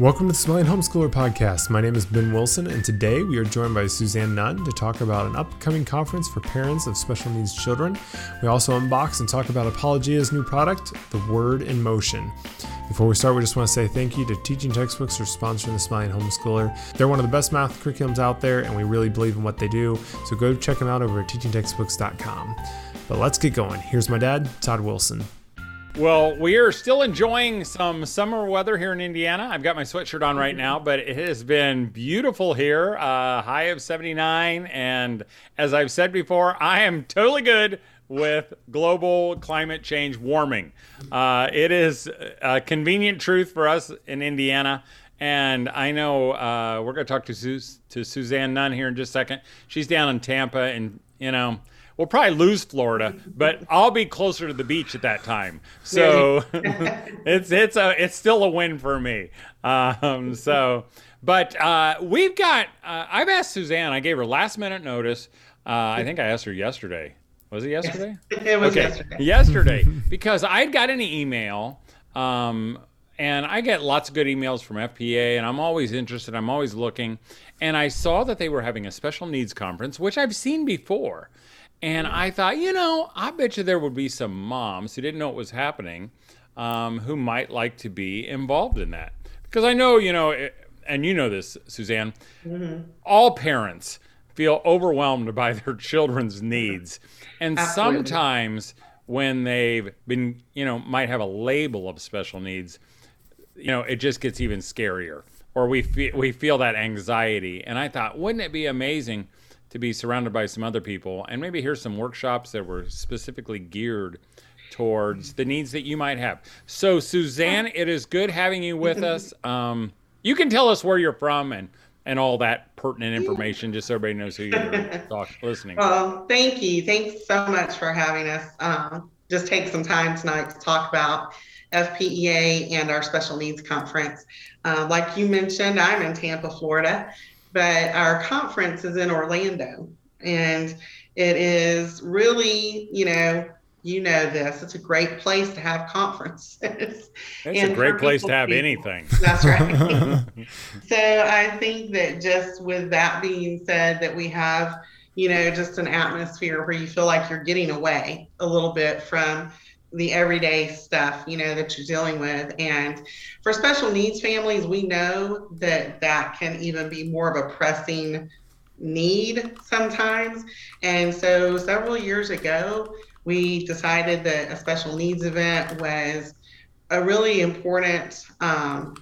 Welcome to the Smiling Homeschooler Podcast. My name is Ben Wilson, and today we are joined by Suzanne Nunn to talk about an upcoming conference for parents of special needs children. We also unbox and talk about Apologia's new product, The Word in Motion. Before we start, we just want to say thank you to Teaching Textbooks for sponsoring the Smiling Homeschooler. They're one of the best math curriculums out there, and we really believe in what they do. So go check them out over at teachingtextbooks.com. But let's get going. Here's my dad, Todd Wilson. Well, we are still enjoying some summer weather here in Indiana. I've got my sweatshirt on right now, but it has been beautiful here. Uh, high of 79. And as I've said before, I am totally good with global climate change warming. Uh, it is a convenient truth for us in Indiana. And I know uh, we're going to talk to, to Suzanne Nunn here in just a second. She's down in Tampa, and, you know, we'll probably lose Florida, but I'll be closer to the beach at that time. So it's it's a it's still a win for me. Um, so, but uh, we've got. Uh, I've asked Suzanne. I gave her last minute notice. Uh, I think I asked her yesterday. Was it yesterday? it was okay. yesterday. Yesterday, because I'd got an email. Um, and I get lots of good emails from FPEA, and I'm always interested. I'm always looking. And I saw that they were having a special needs conference, which I've seen before. And I thought, you know, I bet you there would be some moms who didn't know what was happening um, who might like to be involved in that. Because I know, you know, and you know this, Suzanne, mm-hmm. all parents feel overwhelmed by their children's needs. And Absolutely. sometimes when they've been, you know, might have a label of special needs, you know, it just gets even scarier. Or we feel, we feel that anxiety. And I thought, wouldn't it be amazing? To be surrounded by some other people and maybe hear some workshops that were specifically geared towards the needs that you might have. So, Suzanne, it is good having you with us. Um, you can tell us where you're from and and all that pertinent information, just so everybody knows who you're talk, listening. Well, thank you. Thanks so much for having us. Um, just take some time tonight to talk about FPEA and our special needs conference. Uh, like you mentioned, I'm in Tampa, Florida, but our conference is in Orlando. And it is really, you know, you know this. It's a great place to have conferences. It's a great place to have people. anything. That's right. so I think that just with that being said, that we have, you know, just an atmosphere where you feel like you're getting away a little bit from the everyday stuff you know that you're dealing with. And for special needs families we know that that can even be more of a pressing need sometimes. And so several years ago we decided that a special needs event was a really important um,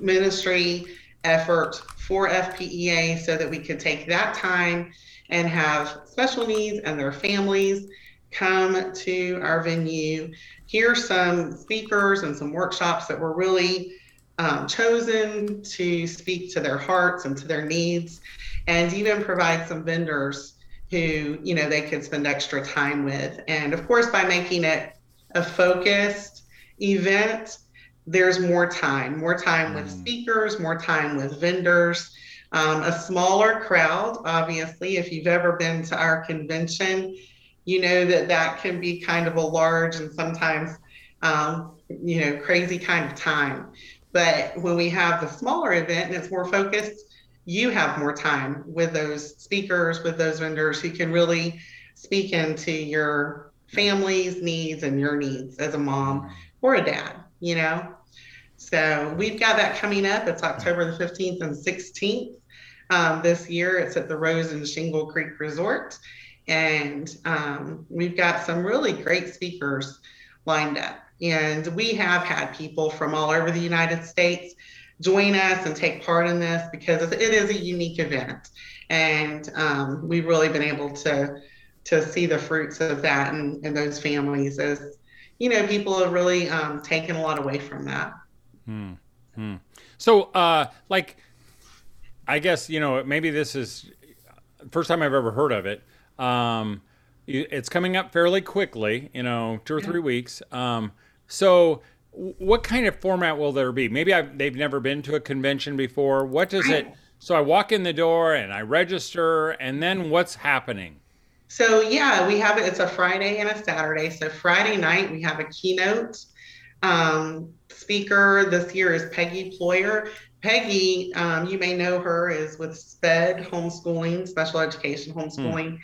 ministry effort for fpea so that we could take that time and have special needs and their families come to our venue, hear some speakers and some workshops that were really um, chosen to speak to their hearts and to their needs, and even provide some vendors who you know they could spend extra time with. And of course, by making it a focused event, there's more time, more time with mm. speakers, more time with vendors. Um, a smaller crowd, obviously. If you've ever been to our convention, you know that that can be kind of a large and sometimes um, you know crazy kind of time. But when we have the smaller event and it's more focused you have more time with those speakers with those vendors who can really speak into your family's needs and your needs as a mom or a dad you know? So we've got that coming up. It's october the 15th and 16th um, this year. It's at the Rosen Shingle Creek resort and um, we've got some really great speakers lined up. And we have had people from all over the United States join us and take part in this because it is a unique event. And um, we've really been able to to see the fruits of that and, and those families as you know people have really um, taken a lot away from that. Hmm. Hmm. So, uh, like, I guess you know maybe this is first time I've ever heard of it. Um, it's coming up fairly quickly, you know, two or three weeks. Um, so, what kind of format will there be? Maybe I've, they've never been to a convention before. What does it? So I walk in the door and I register, and then what's happening? So yeah, we have it. It's a Friday and a Saturday. So Friday night we have a keynote um, speaker. This year is Peggy Ployer. Peggy, um, you may know her, is with SPED homeschooling, special education homeschooling. Hmm.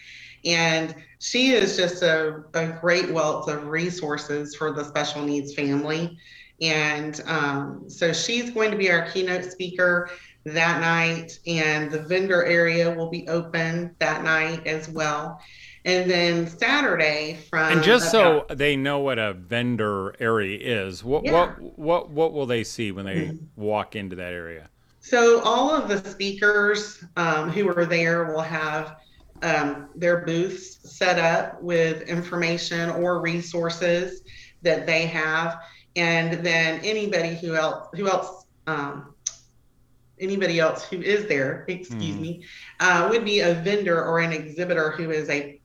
And she is just a, a great wealth of resources for the special needs family. And um, so she's going to be our keynote speaker that night, and the vendor area will be open that night as well. And then Saturday from And just so they know what a vendor area is, what yeah. what what what will they see when they walk into that area? So all of the speakers um, who are there will have um, their booths set up with information or resources that they have, and then anybody who else who else um, anybody else who is there, excuse mm. me, uh, would be a vendor or an exhibitor who is a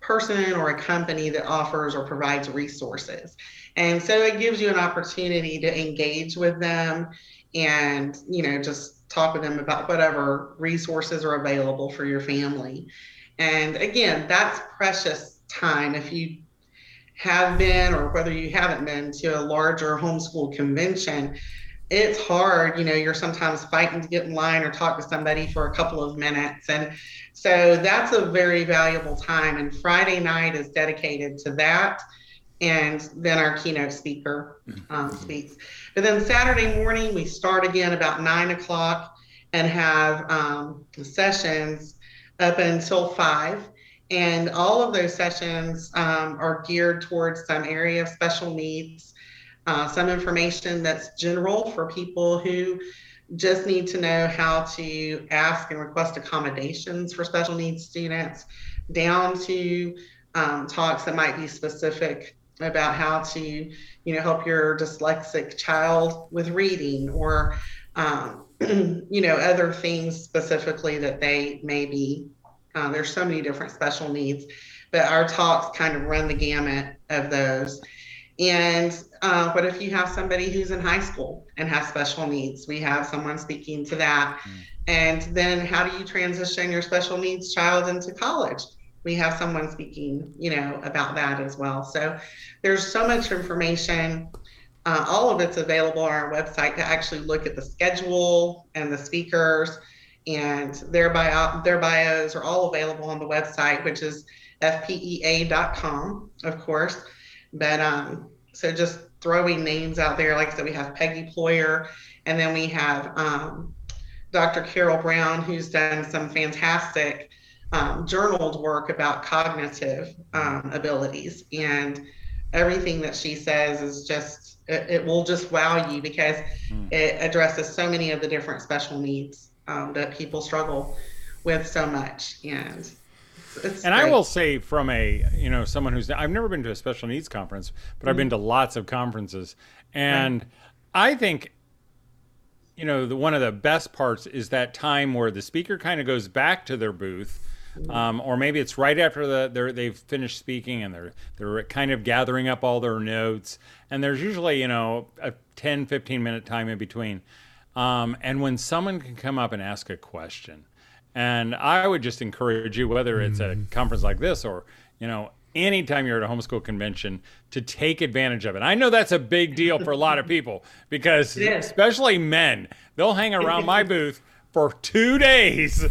person or a company that offers or provides resources. And so it gives you an opportunity to engage with them and, you know, just talk with them about whatever resources are available for your family. And again, that's precious time if you have been or whether you haven't been to a larger homeschool convention it's hard you know you're sometimes fighting to get in line or talk to somebody for a couple of minutes and so that's a very valuable time and friday night is dedicated to that and then our keynote speaker um, speaks. But then saturday morning we start again about nine o'clock and have um, sessions up until five. And all of those sessions um, are geared towards some area of special needs uh, some information that's general for people who just need to know how to ask and request accommodations for special needs students, down to um, talks that might be specific about how to, you know, help your dyslexic child with reading or, um, you know, other things specifically that they may be. Uh, there's so many different special needs, but our talks kind of run the gamut of those. And uh, what if you have somebody who's in high school and has special needs? We have someone speaking to that. Mm. And then how do you transition your special needs child into college? We have someone speaking, you know, about that as well. So there's so much information. Uh, all of it's available on our website to actually look at the schedule and the speakers and their bio their bios are all available on the website, which is fpea.com, of course. But um, so just throwing names out there, like I said, we have Peggy Ployer, and then we have um, Dr. Carol Brown, who's done some fantastic um, journaled work about cognitive um, abilities. And everything that she says is just, it, it will just wow you because mm. it addresses so many of the different special needs um, that people struggle with so much. And it's and great. I will say, from a you know someone who's I've never been to a special needs conference, but mm-hmm. I've been to lots of conferences, and right. I think you know the one of the best parts is that time where the speaker kind of goes back to their booth. Mm-hmm. Um, or maybe it's right after the they've finished speaking and they're they're kind of gathering up all their notes and there's usually you know a 10 15 minute time in between um, and when someone can come up and ask a question and I would just encourage you, whether it's mm-hmm. a conference like this or, you know, anytime you're at a homeschool convention, to take advantage of it. I know that's a big deal for a lot of people because, especially men, they'll hang around my booth for two days,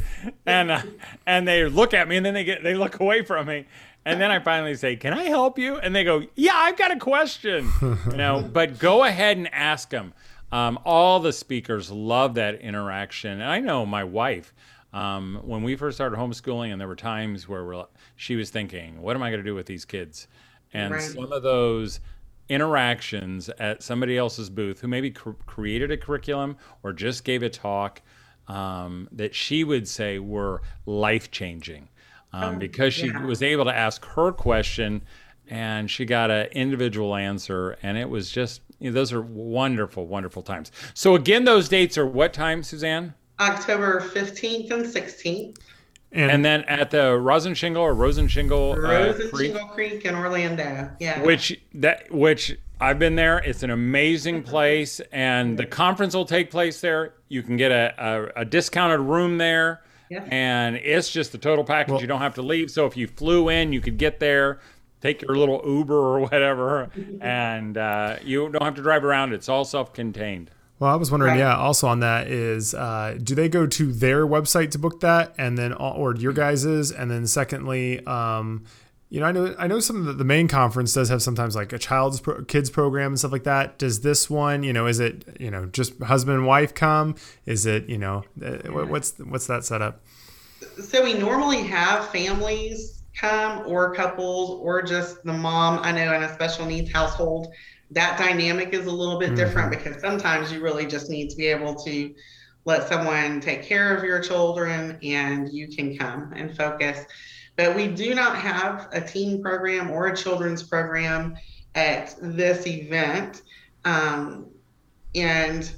and uh, and they look at me, and then they get they look away from me, and then I finally say, "Can I help you?" And they go, "Yeah, I've got a question." you know, but go ahead and ask them. Um, all the speakers love that interaction, and I know my wife. Um, when we first started homeschooling, and there were times where she was thinking, "What am I going to do with these kids?" And right. some of those interactions at somebody else's booth, who maybe cr- created a curriculum or just gave a talk, um, that she would say were life changing, um, oh, because she yeah. was able to ask her question, and she got an individual answer, and it was just you know, those are wonderful, wonderful times. So again, those dates are what time, Suzanne? October 15th and 16th. And, and then at the Rosen Shingle or Rosen Shingle, uh, Creek, Creek in Orlando. Yeah. Which that which I've been there. It's an amazing place, and the conference will take place there. You can get a, a, a discounted room there, yes. and it's just the total package. Well, you don't have to leave. So if you flew in, you could get there, take your little Uber or whatever, and uh, you don't have to drive around. It's all self-contained. Well, I was wondering, right. yeah, also on that is, uh, do they go to their website to book that, and then or your guys's, and then secondly, um, you know, I know I know some of the, the main conference does have sometimes like a child's pro, kids program and stuff like that. Does this one, you know, is it you know just husband and wife come? Is it you know uh, what's what's that setup? So we normally have families come or couples or just the mom. I know in a special needs household that dynamic is a little bit mm-hmm. different because sometimes you really just need to be able to let someone take care of your children and you can come and focus. But we do not have a teen program or a children's program at this event. Um, and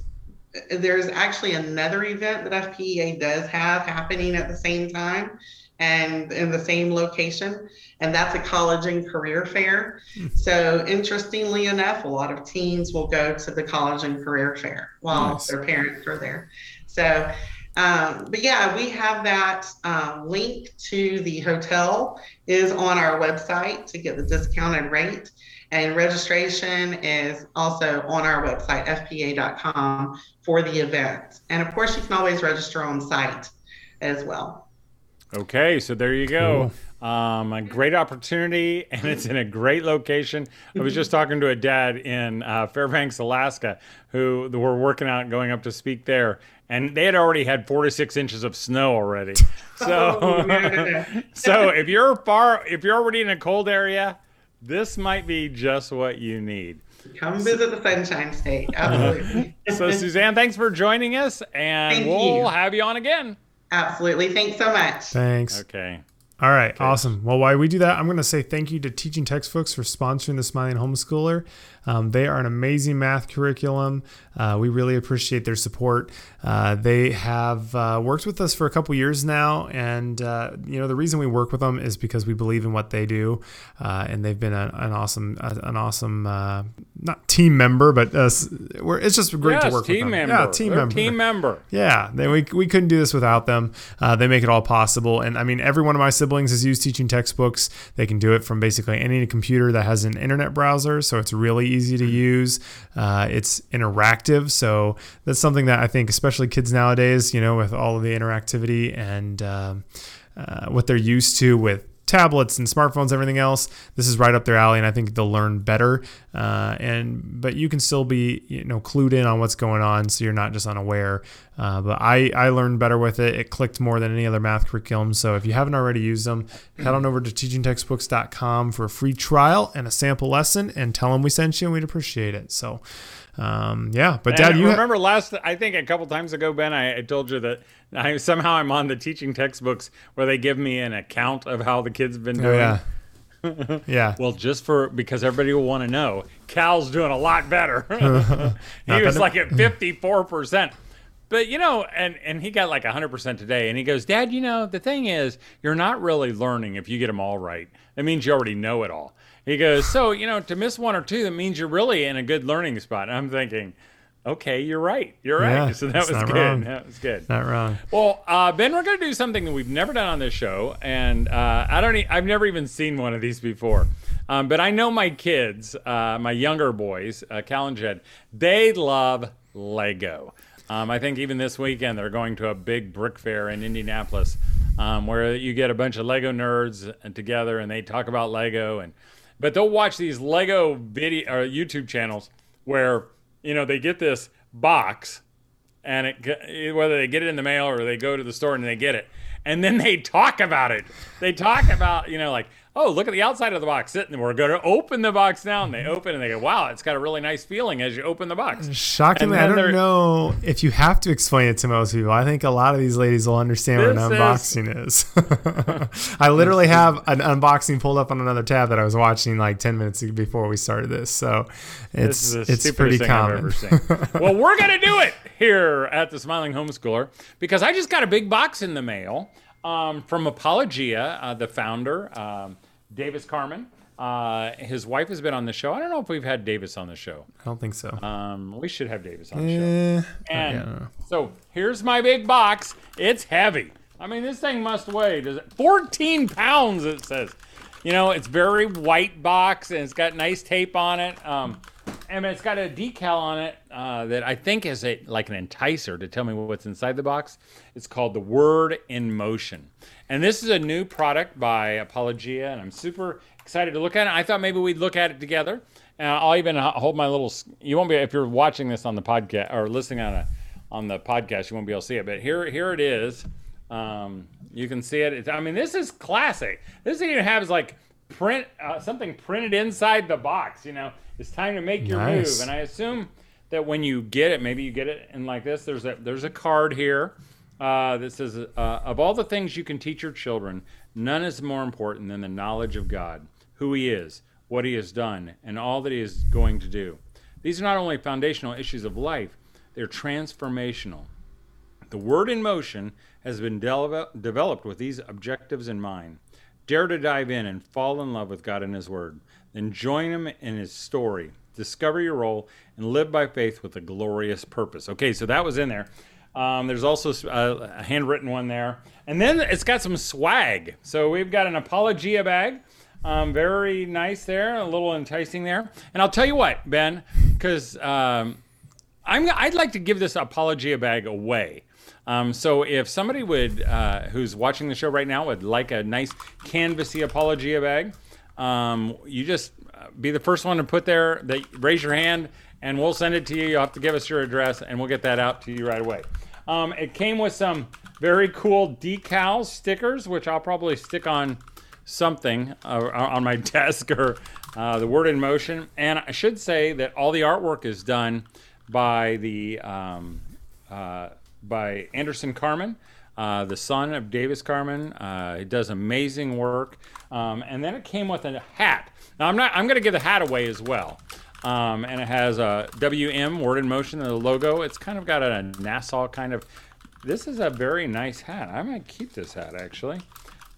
there's actually another event that FPEA does have happening at the same time and in the same location, and that's a college and career fair. So, interestingly enough, a lot of teens will go to the college and career fair while nice. their parents are there. So, um, but yeah, we have that um, link to the hotel is on our website to get the discounted rate. And registration is also on our website, fpea.com, for the event. And of course, you can always register on site as well. Okay, so there you go. Cool. Um, a great opportunity, and it's in a great location. I was just talking to a dad in uh, Fairbanks, Alaska, who were working out going up to speak there, and they had already had four to six inches of snow already. So, oh, so if you're far, if you're already in a cold area, this might be just what you need. Come visit the Sunshine State. Absolutely. so, Suzanne, thanks for joining us, and Thank we'll you. have you on again. Absolutely. Thanks so much. Thanks. Okay. All right, okay. awesome. Well, while we do that, I'm going to say thank you to Teaching Textbooks for sponsoring the Smiling Homeschooler. Um, they are an amazing math curriculum. Uh, we really appreciate their support. Uh, they have uh, worked with us for a couple years now, and uh, you know the reason we work with them is because we believe in what they do, uh, and they've been a, an awesome, an awesome uh, not team member, but it's just great yes, to work with them. Member. Yeah, team They're member. Team member. Yeah, they, we we couldn't do this without them. they make it all possible, and I mean every one of my siblings has used teaching textbooks. They can do it from basically any computer that has an internet browser, so it's really easy to use. Uh, it's interactive, so that's something that I think, especially kids nowadays, you know, with all of the interactivity and uh, uh, what they're used to with tablets and smartphones, everything else, this is right up their alley, and I think they'll learn better. Uh, and but you can still be you know clued in on what's going on, so you're not just unaware. Uh, but I I learned better with it. It clicked more than any other math curriculum. So if you haven't already used them, head on over to teachingtextbooks.com for a free trial and a sample lesson, and tell them we sent you, and we'd appreciate it. So. Um, yeah, but Dad, you remember ha- last? I think a couple times ago, Ben, I, I told you that I somehow I'm on the teaching textbooks where they give me an account of how the kids have been oh, doing. Oh, yeah. yeah. Well, just for because everybody will want to know, Cal's doing a lot better. he was like at 54%. But you know, and and he got like 100% today and he goes, "Dad, you know, the thing is, you're not really learning if you get them all right. It means you already know it all." He goes, "So, you know, to miss one or two, that means you're really in a good learning spot." And I'm thinking, Okay, you're right. You're right. Yeah, so that was good. Wrong. That was good. Not wrong. Well, uh, Ben, we're going to do something that we've never done on this show, and uh, I don't. E- I've never even seen one of these before. Um, but I know my kids, uh, my younger boys, uh, Cal and Jed, they love Lego. Um, I think even this weekend they're going to a big brick fair in Indianapolis, um, where you get a bunch of Lego nerds together and they talk about Lego. And but they'll watch these Lego video or YouTube channels where you know, they get this box and it eh, whether they get it in the mail or they go to the store and they get it. And then they talk about it. They talk about you know like oh, look at the outside of the box. And we're going to open the box now. And they mm-hmm. open and they go, wow, it's got a really nice feeling as you open the box. Shockingly, I don't know if you have to explain it to most people. I think a lot of these ladies will understand what an unboxing is. is. I literally have an unboxing pulled up on another tab that I was watching like 10 minutes before we started this. So it's, it's pretty common. well, we're going to do it here at the Smiling Homeschooler because I just got a big box in the mail um, from Apologia, uh, the founder, um, Davis Carden. Uh, his wife has been on the show. I don't know if we've had Davis on the show. I don't think so. Um, we should have Davis on the eh, show. And so here's my big box. It's heavy. I mean, this thing must weigh does it 14 pounds. It says. You know, it's very white box and it's got nice tape on it. Um, and it's got a decal on it uh, that I think is a like an enticer to tell me what's inside the box. It's called the Word in Motion, and this is a new product by Apologia, and I'm super excited to look at it. I thought maybe we'd look at it together. And I'll even hold my little. You won't be if you're watching this on the podcast or listening on a on the podcast. You won't be able to see it, but here here it is. Um, you can see it. It's, I mean, this is classic. This even has like print uh, something printed inside the box. You know, it's time to make your Nice. move. And I assume that when you get it, maybe you get it in like this. There's a there's a card here uh, that says, uh, "Of all the things you can teach your children, none is more important than the knowledge of God, who He is, what He has done, and all that He is going to do. These are not only foundational issues of life; they're transformational." The word in motion has been dele- developed with these objectives in mind. Dare to dive in and fall in love with God and His Word. Then join Him in His story. Discover your role and live by faith with a glorious purpose. Okay, so that was in there. Um, there's also a, a handwritten one there. And then it's got some swag. So we've got an Apologia bag. Um, very nice there, a little enticing there. And I'll tell you what, Ben, because um, I'm, I'd like to give this Apologia bag away. Um, so if somebody would, uh, who's watching the show right now, would like a nice canvassy Apologia bag, um, you just uh, be the first one to put there. That raise your hand, and we'll send it to you. You'll have to give us your address, and we'll get that out to you right away. Um, it came with some very cool decals, stickers, which I'll probably stick on something uh, on my desk or uh, the word in motion. And I should say that all the artwork is done by the um, uh, by Anderson Carden, uh, the son of Davis Carden. Uh, he does amazing work. Um, and then it came with a hat. Now I'm not. I'm going to give the hat away as well. Um, and it has a WM word in motion and the logo. It's kind of got a Nassau kind of. This is a very nice hat. I might keep this hat actually.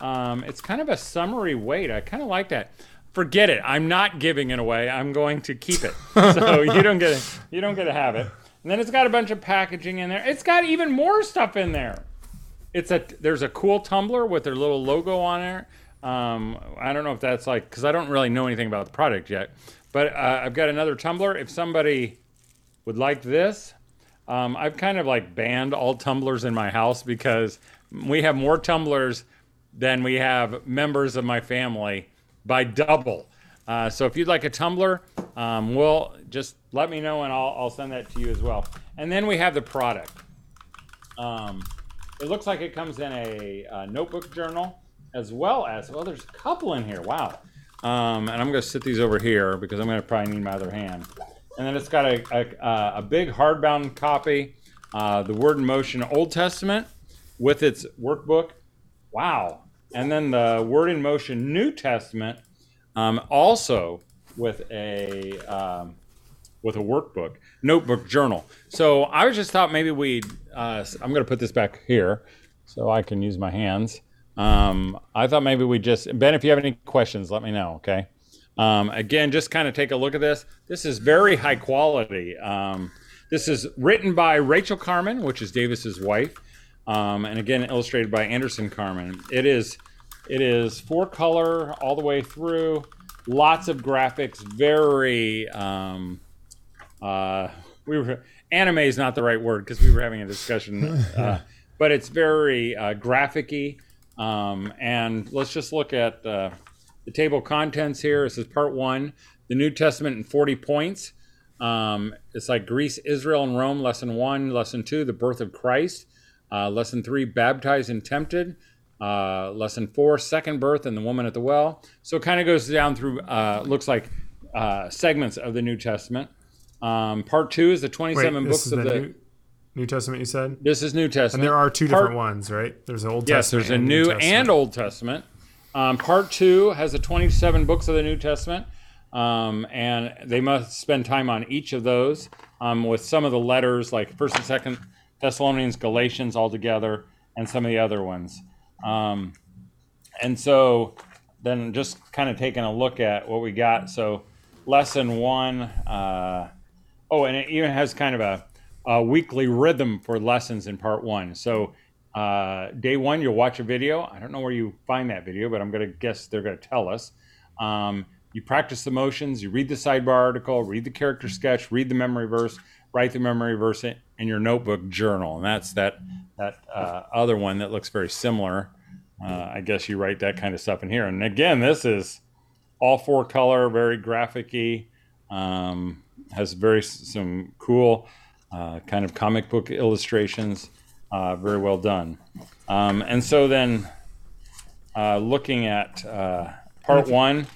Um, it's kind of a summery weight. I kind of like that. Forget it. I'm not giving it away. I'm going to keep it. So you don't get it. You don't get to have it. And then it's got a bunch of packaging in there. It's got even more stuff in there. It's a there's a cool tumbler with their little logo on it. Um, I don't know if that's like because I don't really know anything about the product yet. But uh, I've got another tumbler. If somebody would like this, um, I've kind of like banned all tumblers in my house because we have more tumblers than we have members of my family by double. Uh, so if you'd like a tumbler, um, we'll just let me know and I'll, I'll send that to you as well. And then we have the product. Um, it looks like it comes in a, uh notebook journal as well as, well, there's a couple in here. Wow. Um, and I'm going to sit these over here because I'm going to probably need my other hand. And then it's got a, a, a big hardbound copy, uh, the Word in Motion Old Testament with its workbook. Wow. And then the Word in Motion New Testament, um, also with a um, with a workbook, notebook journal. So I was just thought maybe we'd. Uh, I'm going to put this back here so I can use my hands. Um, I thought maybe we just Ben, if you have any questions, let me know. Okay. Um, again, just kind of take a look at this. This is very high quality. Um, this is written by Rachel Carden, which is Davis's wife, um, and again illustrated by Anderson Carden. It is it is four color all the way through, lots of graphics, very um, uh, we were anime is not the right word because we were having a discussion, uh, but it's very uh, graphic-y. Um, and let's just look at uh, the table of contents here. This is part one, the New Testament in 40 points. Um, it's like Greece, Israel, and Rome. Lesson one, lesson two, the birth of Christ. Uh, lesson three, baptized and tempted. Uh, lesson four, second birth and the woman at the well. So it kind of goes down through, uh, looks like uh, segments of the New Testament. Um, part two is the 27 Wait, books of the, the. New, New Testament you said? this is New Testament. And there are two Part- different ones, right? There's an Old Yes, Testament. there's a and New and Old Testament. Um, part two has the 27 books of the New Testament, um, and they must spend time on each of those um, with some of the letters, like First and Second Thessalonians, Galatians, all together, and some of the other ones. Um, and so, then just kind of taking a look at what we got. So, lesson one. Uh, oh, and it even has kind of a, a weekly rhythm for lessons in part one. So, uh, day one, you'll watch a video. I don't know where you find that video, but I'm going to guess they're going to tell us. Um, you practice the motions, you read the sidebar article, read the character sketch, read the memory verse, write the memory verse in, your notebook journal, and that's that that uh, other one that looks very similar. Uh, I guess you write that kind of stuff in here. And again, this is all four color, very graphicy, um, has very some cool uh, kind of comic book illustrations. Uh, very well done. Um, and so then, uh, looking at uh, part one.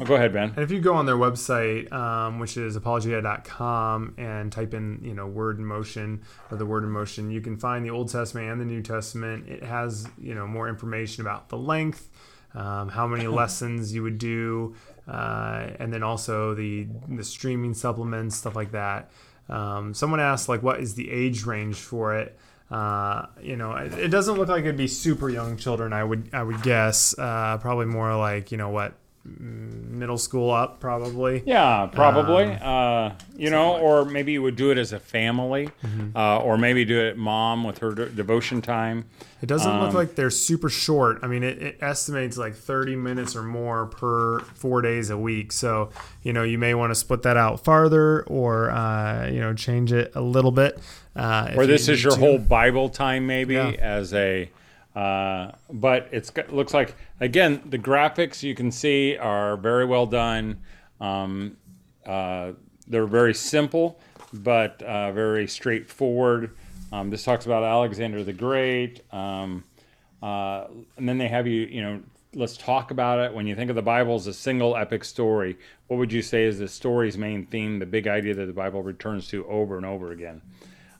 Oh, go ahead, Ben. And if you go on their website, um, which is apologia.com, and type in, you know, word in motion or the word in motion, you can find the Old Testament and the New Testament. It has, you know, more information about the length, um, how many lessons you would do, uh, and then also the the streaming supplements, stuff like that. Um, someone asked, like, what is the age range for it? Uh, you know, it, it, doesn't look like it'd be super young children. I would I would guess, uh, probably more like you know what middle school up probably yeah probably um, uh, you know like or maybe you would do it as a family mm-hmm. uh, or maybe do it mom with her de- devotion time it doesn't um, look like they're super short i mean it, it, estimates like 30 minutes or more per four days a week so you know you may want to split that out farther or uh, you know change it a little bit uh, or this is your to. whole bible time maybe yeah. as a uh, but it looks like again the graphics you can see are very well done. Um, uh, they're very simple, but uh, very straightforward. Um, this talks about Alexander the Great, um, uh, and then they have you, you know, let's talk about it. When you think of the Bible as a single epic story, what would you say is the story's main theme, the big idea that the Bible returns to over and over again?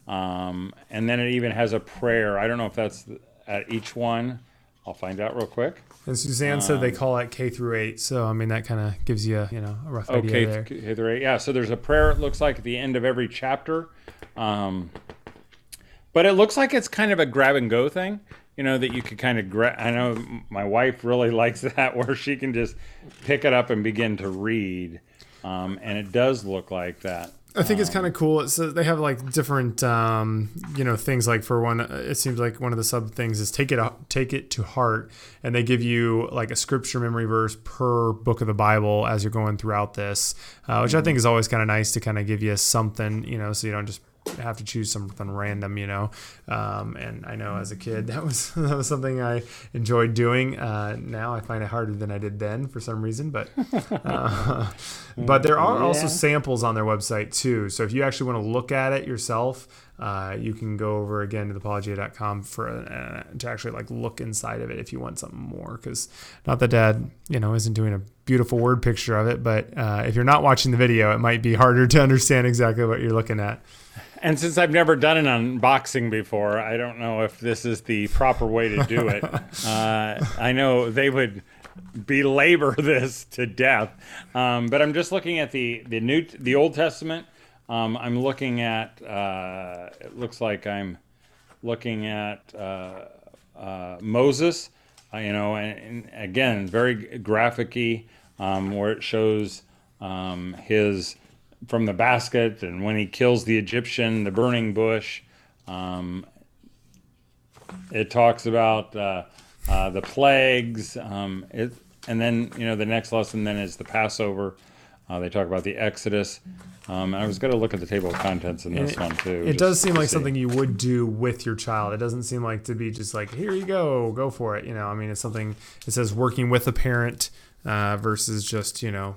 Um, and then it even has a prayer. I don't know if that's at each one. I'll find out real quick. And Suzanne um, said they um, call it K through eight, so I mean that kind of gives you you know a rough idea K, there. K through eight, yeah. So there's a prayer. It looks like at the end of every chapter, um, but it looks like it's kind of a grab and go thing. You know that you could kind of grab. I know my wife really likes that, where she can just pick it up and begin to read, um, and it does look like that. I think it's kind of cool. It says they have like different, um, you know, things. Like for one, it seems like one of the sub things is take it take it to heart, and they give you like a scripture memory verse per book of the Bible as you're going throughout this, uh, which I think is always kind of nice to kind of give you something, you know, so you don't just have to choose something random, you know. Um, and I know as a kid that was that was something I enjoyed doing. Uh, now I find it harder than I did then for some reason, but uh, but there are yeah. also samples on their website too. So if you actually want to look at it yourself. Uh, you can go over again to thepologia.com for uh, to actually like look inside of it if you want something more because not that dad you know isn't doing a beautiful word picture of it but uh, if you're not watching the video it might be harder to understand exactly what you're looking at and since I've never done an unboxing before, I don't know if this is the proper way to do it. uh, I know they would belabor this to death, um, but I'm just looking at the the new the Old Testament. Um, I'm looking at. Uh, it looks like I'm looking at uh, uh Moses. Uh, you know, and, and, again, very graphicy, um, where it shows um, his from the basket, and when he kills the Egyptian, the burning bush. Um, it talks about uh, uh, the plagues. Um, it, and then you know the next lesson then is the Passover. Uh, they talk about the Exodus. Um, I was going to look at the table of contents in this it, one too. It does seem like see. something you would do with your child. It doesn't seem like to be just like here you go, go for it. You know, I mean, it's something. It says working with a parent uh, versus just you know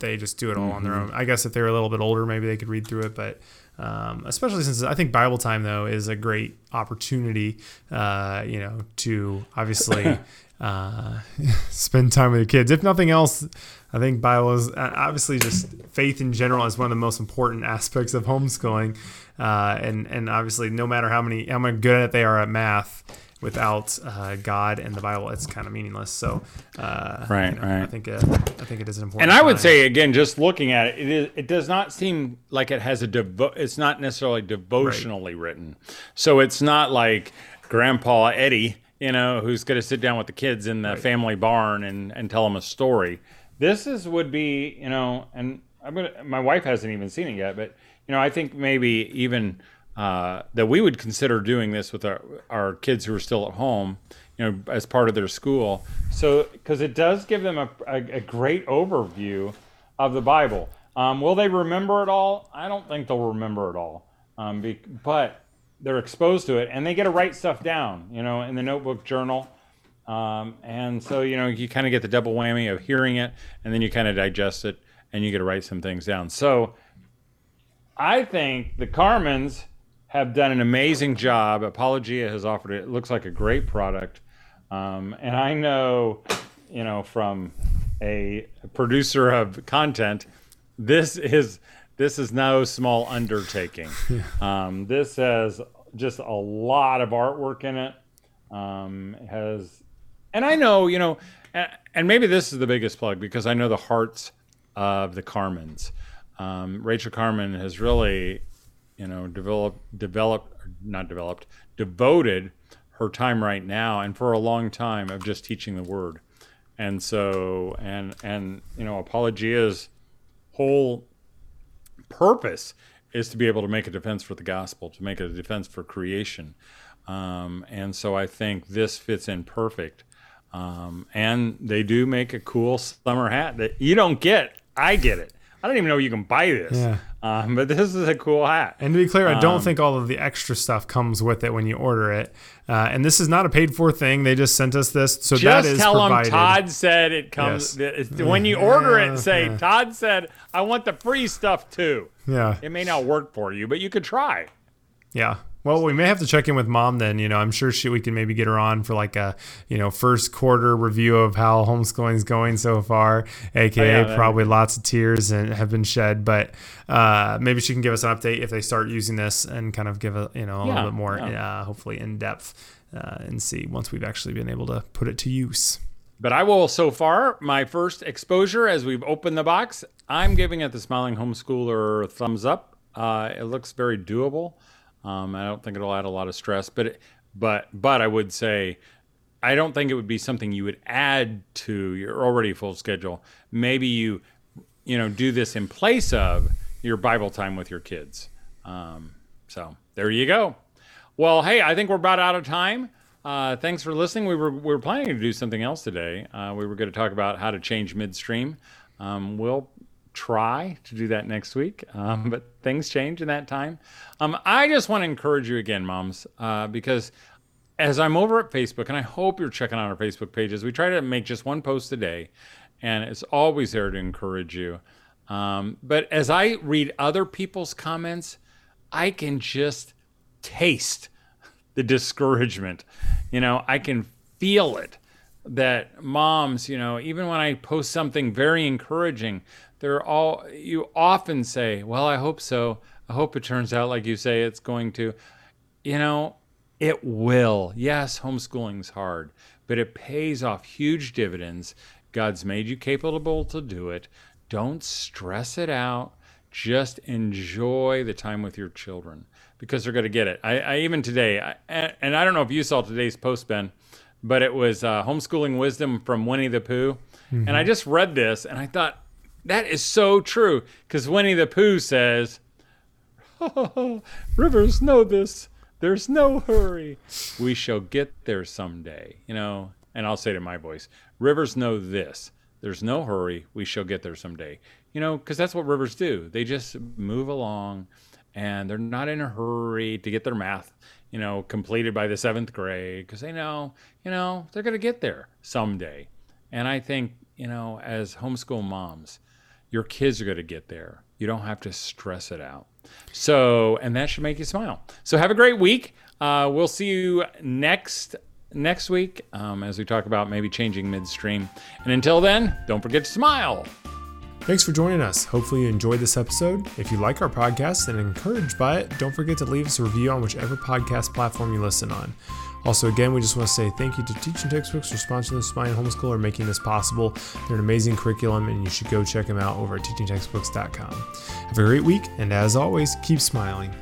they just do it all mm-hmm. on their mm-hmm. own. I guess if they were a little bit older, maybe they could read through it, but um, especially since I think Bible time though is a great opportunity, uh, you know, to obviously uh, spend time with your kids. If nothing else, I think Bible is uh, obviously just faith in general is one of the most important aspects of homeschooling, uh, and and obviously no matter how many how good they are at math without uh, God and the Bible, it's kind of meaningless. So, uh, right, you know, right. I think uh, I think it is an important. And I would time. say again, just looking at it, it is it does not seem like it has a devo- It's not necessarily devotionally right. written, so it's not like Grandpa Eddie, you know, who's going to sit down with the kids in the right. family barn and and tell them a story. This is would be, you know, and I'm gonna. My wife hasn't even seen it yet, but you know, I think maybe even uh, that we would consider doing this with our, our kids who are still at home. You know, as part of their school. So, because it does give them a, a, a, great overview of the Bible. Um, will they remember it all? I don't think they'll remember it all. Um, be, but they're exposed to it and they get to write stuff down, you know, in the notebook journal. Um, and so, you know, you kind of get the double whammy of hearing it and then you kind of digest it and you get to write some things down. So I think the Cardens have done an amazing job. Apologia has offered it. It looks like a great product. Um, and I know, you know, from a producer of content, this is this is no small undertaking. Um, this has just a lot of artwork in it. Um, it has, and I know, you know, and, and, maybe this is the biggest plug because I know the hearts of the Cardens. Um, Rachel Carden has really, you know, developed, developed, not developed, devoted her time right now and for a long time of just teaching the word. And so, and, and, you know, Apologia's whole purpose is to be able to make a defense for the gospel, to make a defense for creation. Um, and so I think this fits in perfect. Um, and they do make a cool summer hat that you don't get. I get it. I don't even know you can buy this. Yeah. Um, but this is a cool hat. And to be clear, I don't um, think all of the extra stuff comes with it when you order it. Uh, and this is not a paid for thing. They just sent us this, so just that is tell provided. them Todd said it comes. Yes. When you order it, say Todd said I want the free stuff too. Yeah. It may not work for you, but you could try. Yeah. Well, we may have to check in with mom then. You know, I'm sure she we can maybe get her on for like a you know first quarter review of how homeschooling is going so far, aka oh, yeah, probably lots of tears and have been shed. But uh, maybe she can give us an update if they start using this and kind of give a you know a yeah, little bit more, yeah. uh, hopefully in depth, uh, and see once we've actually been able to put it to use. But I will so far my first exposure as we've opened the box. I'm giving it the Smiling Homeschooler thumbs up. Uh, it looks very doable. Um, I don't think it'll add a lot of stress, but it, but but I would say I don't think it would be something you would add to your already full schedule. Maybe you you know do this in place of your Bible time with your kids. Um, so there you go. Well, hey, I think we're about out of time. Uh, thanks for listening. We were we were planning to do something else today. Uh, we were going to talk about how to change midstream. Um, we'll try to do that next week, um, but things change in that time. Um, I just want to encourage you again, moms, uh, because as I'm over at Facebook, and I hope you're checking out our Facebook pages, we try to make just one post a day, and it's always there to encourage you. Um, but as I read other people's comments, I can just taste the discouragement. You know, I can feel it that moms, you know, even when I post something very encouraging, they're all you often say, "Well, I hope so. I hope it turns out like you say it's going to." You know, it will. Yes, homeschooling's hard, but it pays off huge dividends. God's made you capable to do it. Don't stress it out. Just enjoy the time with your children because they're going to get it. I, I even today, I, and I don't know if you saw today's post, Ben, but it was uh, homeschooling wisdom from Winnie the Pooh, mm-hmm. and I just read this and I thought, that is so true because Winnie the Pooh says, oh, Rivers know this. There's no hurry. We shall get there someday. You know, and I'll say to my voice, Rivers know this. There's no hurry. We shall get there someday. You know, because that's what rivers do. They just move along and they're not in a hurry to get their math, you know, completed by the seventh grade because they know, you know, they're going to get there someday. And I think, you know, as homeschool moms, your kids are going to get there. You don't have to stress it out. So, and that should make you smile. So, have a great week. Uh, we'll see you next next week um, as we talk about maybe changing midstream. And until then, don't forget to smile. Thanks for joining us. Hopefully, you enjoyed this episode. If you like our podcast and encouraged by it, don't forget to leave us a review on whichever podcast platform you listen on. Also, again, we just want to say thank you to Teaching Textbooks for sponsoring the Smiling Homeschool or making this possible. They're an amazing curriculum, and you should go check them out over at teachingtextbooks.com. Have a great week, and as always, keep smiling.